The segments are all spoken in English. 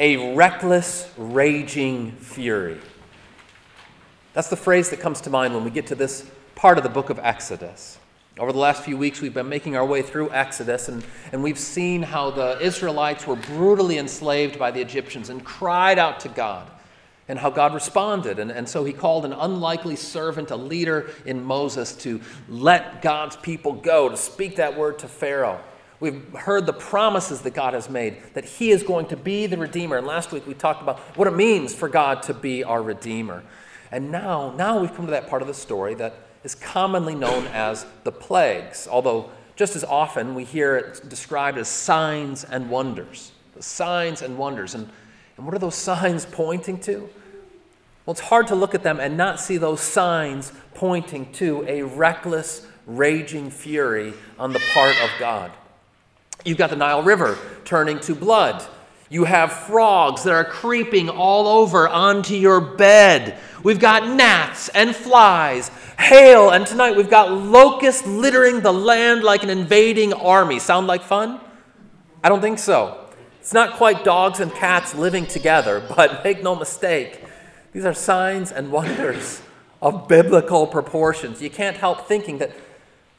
A reckless, raging fury. That's the phrase that comes to mind when we get to this part of the book of Exodus. Over the last few weeks, we've been making our way through Exodus, and, and we've seen how the Israelites were brutally enslaved by the Egyptians and cried out to God, and how God responded. And, and so he called an unlikely servant, a leader in Moses, to let God's people go, to speak that word to Pharaoh. We've heard the promises that God has made, that He is going to be the Redeemer. And last week we talked about what it means for God to be our Redeemer. And now, now we've come to that part of the story that is commonly known as the plagues, although just as often we hear it described as signs and wonders. The signs and wonders. And, and what are those signs pointing to? Well, it's hard to look at them and not see those signs pointing to a reckless, raging fury on the part of God. You've got the Nile River turning to blood. You have frogs that are creeping all over onto your bed. We've got gnats and flies, hail, and tonight we've got locusts littering the land like an invading army. Sound like fun? I don't think so. It's not quite dogs and cats living together, but make no mistake, these are signs and wonders of biblical proportions. You can't help thinking that,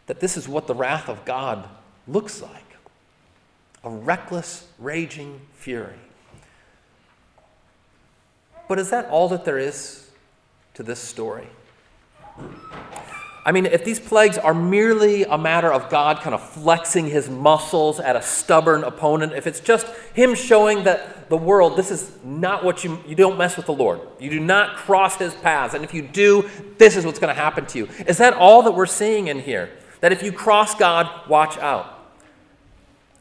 that this is what the wrath of God looks like a reckless, raging fury. But is that all that there is to this story? I mean, if these plagues are merely a matter of God kind of flexing his muscles at a stubborn opponent, if it's just him showing that the world, this is not what you, you don't mess with the Lord. You do not cross his paths. And if you do, this is what's going to happen to you. Is that all that we're seeing in here? That if you cross God, watch out.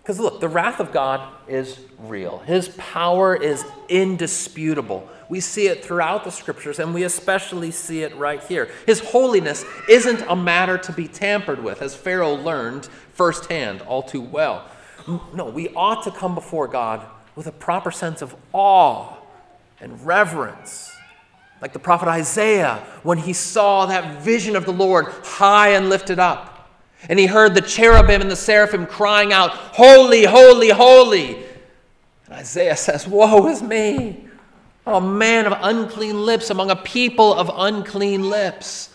Because look, the wrath of God is real, His power is indisputable. We see it throughout the scriptures, and we especially see it right here. His holiness isn't a matter to be tampered with, as Pharaoh learned firsthand all too well. No, we ought to come before God with a proper sense of awe and reverence. Like the prophet Isaiah, when he saw that vision of the Lord high and lifted up. And he heard the cherubim and the seraphim crying out, Holy, holy, holy. And Isaiah says, Woe is me, a man of unclean lips among a people of unclean lips.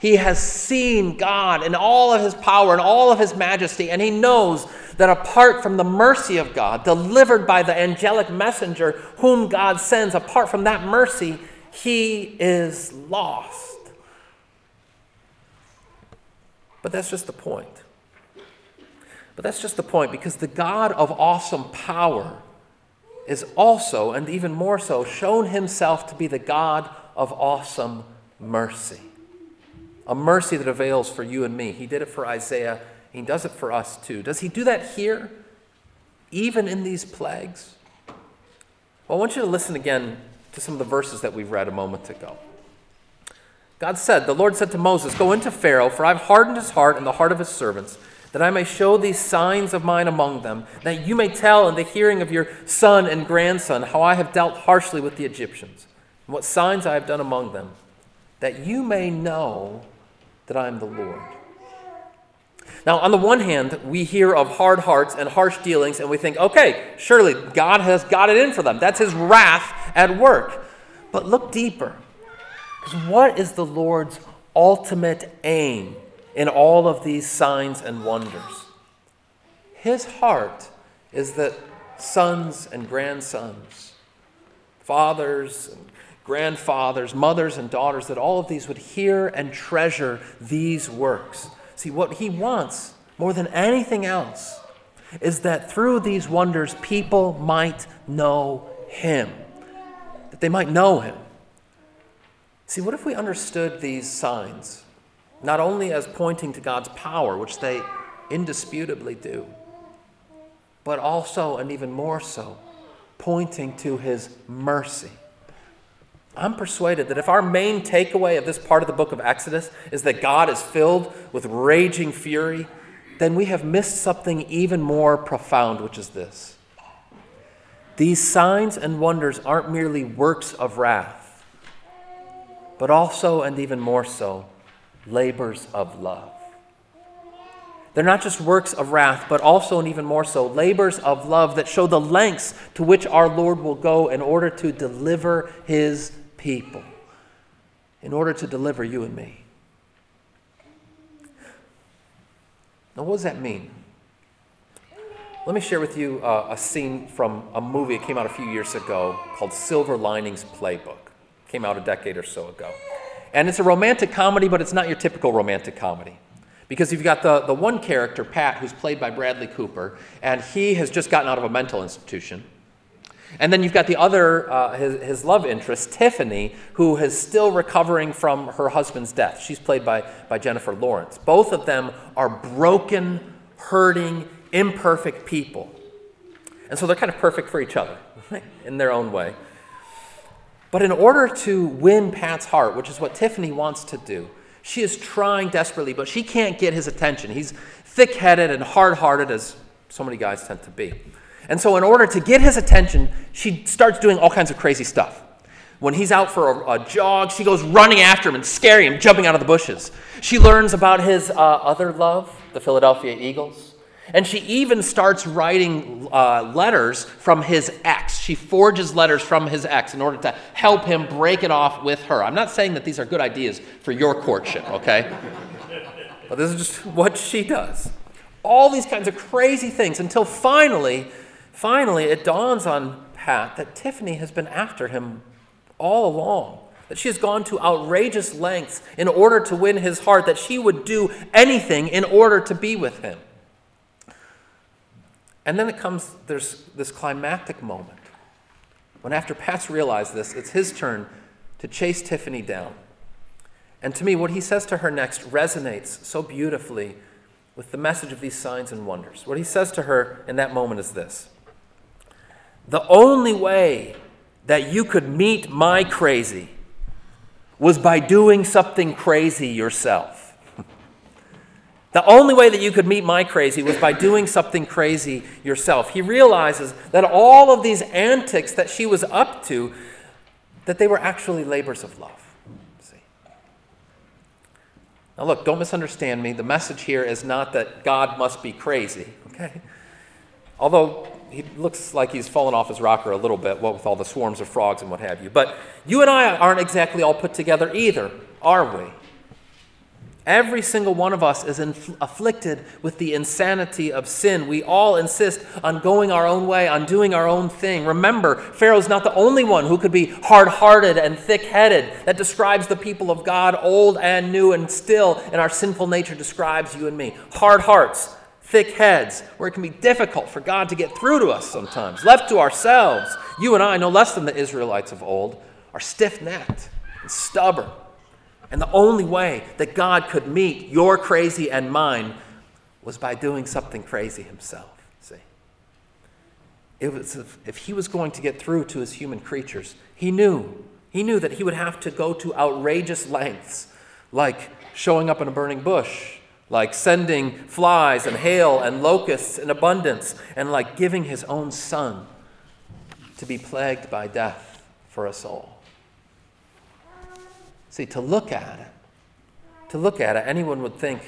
He has seen God in all of his power and all of his majesty, and he knows that apart from the mercy of God, delivered by the angelic messenger whom God sends, apart from that mercy, he is lost. But that's just the point. But that's just the point because the God of awesome power is also, and even more so, shown himself to be the God of awesome mercy. A mercy that avails for you and me. He did it for Isaiah, he does it for us too. Does he do that here, even in these plagues? Well, I want you to listen again to some of the verses that we've read a moment ago. God said, The Lord said to Moses, Go into Pharaoh, for I've hardened his heart and the heart of his servants, that I may show these signs of mine among them, that you may tell in the hearing of your son and grandson how I have dealt harshly with the Egyptians, and what signs I have done among them, that you may know that I am the Lord. Now, on the one hand, we hear of hard hearts and harsh dealings, and we think, okay, surely God has got it in for them. That's his wrath at work. But look deeper. Because what is the Lord's ultimate aim in all of these signs and wonders? His heart is that sons and grandsons, fathers and grandfathers, mothers and daughters, that all of these would hear and treasure these works. See, what he wants more than anything else is that through these wonders, people might know him, that they might know him. See, what if we understood these signs not only as pointing to God's power, which they indisputably do, but also, and even more so, pointing to his mercy. I'm persuaded that if our main takeaway of this part of the book of Exodus is that God is filled with raging fury, then we have missed something even more profound, which is this. These signs and wonders aren't merely works of wrath, but also, and even more so, labors of love. They're not just works of wrath, but also, and even more so, labors of love that show the lengths to which our Lord will go in order to deliver his people, in order to deliver you and me. Now, what does that mean? Let me share with you uh, a scene from a movie that came out a few years ago called Silver Linings Playbook. Came out a decade or so ago. And it's a romantic comedy, but it's not your typical romantic comedy. Because you've got the, the one character, Pat, who's played by Bradley Cooper, and he has just gotten out of a mental institution. And then you've got the other, uh, his, his love interest, Tiffany, who is still recovering from her husband's death. She's played by, by Jennifer Lawrence. Both of them are broken, hurting, imperfect people. And so they're kind of perfect for each other in their own way. But in order to win Pat's heart, which is what Tiffany wants to do, she is trying desperately, but she can't get his attention. He's thick headed and hard hearted, as so many guys tend to be. And so, in order to get his attention, she starts doing all kinds of crazy stuff. When he's out for a, a jog, she goes running after him and scaring him, jumping out of the bushes. She learns about his uh, other love, the Philadelphia Eagles. And she even starts writing uh, letters from his ex. She forges letters from his ex in order to help him break it off with her. I'm not saying that these are good ideas for your courtship, okay? but this is just what she does. All these kinds of crazy things until finally Finally, it dawns on Pat that Tiffany has been after him all along, that she has gone to outrageous lengths in order to win his heart, that she would do anything in order to be with him. And then it comes, there's this climactic moment when, after Pat's realized this, it's his turn to chase Tiffany down. And to me, what he says to her next resonates so beautifully with the message of these signs and wonders. What he says to her in that moment is this the only way that you could meet my crazy was by doing something crazy yourself. The only way that you could meet my crazy was by doing something crazy yourself. He realizes that all of these antics that she was up to that they were actually labors of love. See? Now look, don't misunderstand me. The message here is not that God must be crazy, okay? Although he looks like he's fallen off his rocker a little bit, what with all the swarms of frogs and what have you. But you and I aren't exactly all put together either, are we? Every single one of us is afflicted with the insanity of sin. We all insist on going our own way, on doing our own thing. Remember, Pharaoh's not the only one who could be hard hearted and thick headed. That describes the people of God, old and new, and still in our sinful nature describes you and me. Hard hearts, thick heads, where it can be difficult for God to get through to us sometimes. Left to ourselves, you and I, no less than the Israelites of old, are stiff necked and stubborn. And the only way that God could meet your crazy and mine was by doing something crazy himself. See? It was if, if he was going to get through to his human creatures, he knew. He knew that he would have to go to outrageous lengths, like showing up in a burning bush like sending flies and hail and locusts in abundance, and like giving his own son to be plagued by death for us all. See, to look at it, to look at it, anyone would think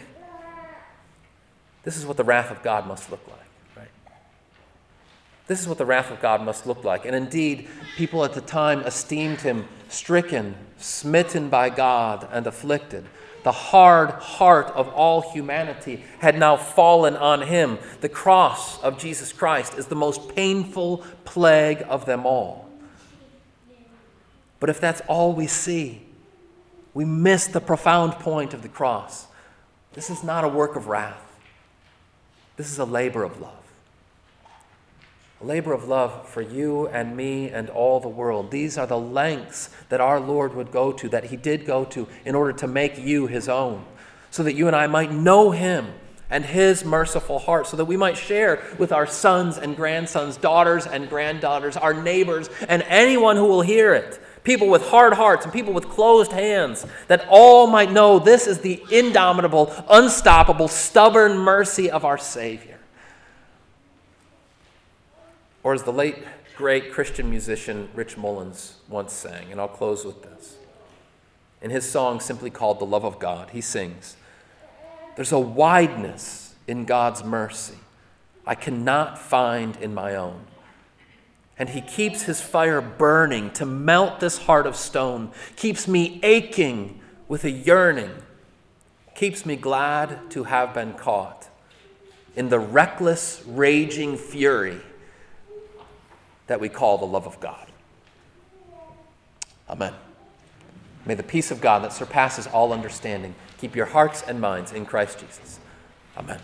this is what the wrath of God must look like, right? This is what the wrath of God must look like. And indeed, people at the time esteemed him stricken, smitten by God, and afflicted. The hard heart of all humanity had now fallen on him. The cross of Jesus Christ is the most painful plague of them all. But if that's all we see, we miss the profound point of the cross. This is not a work of wrath, this is a labor of love a labor of love for you and me and all the world. These are the lengths that our Lord would go to, that He did go to, in order to make you His own, so that you and I might know Him and His merciful heart so that we might share with our sons and grandsons, daughters and granddaughters, our neighbors, and anyone who will hear it. People with hard hearts and people with closed hands, that all might know this is the indomitable, unstoppable, stubborn mercy of our Savior. Or as the late great Christian musician Rich Mullins once sang, and I'll close with this. In his song simply called The Love of God, he sings, There's a wideness in God's mercy I cannot find in my own. And he keeps his fire burning to melt this heart of stone, keeps me aching with a yearning, keeps me glad to have been caught in the reckless, raging fury that we call the love of God. Amen. May the peace of God that surpasses all understanding keep your hearts and minds in Christ Jesus. Amen.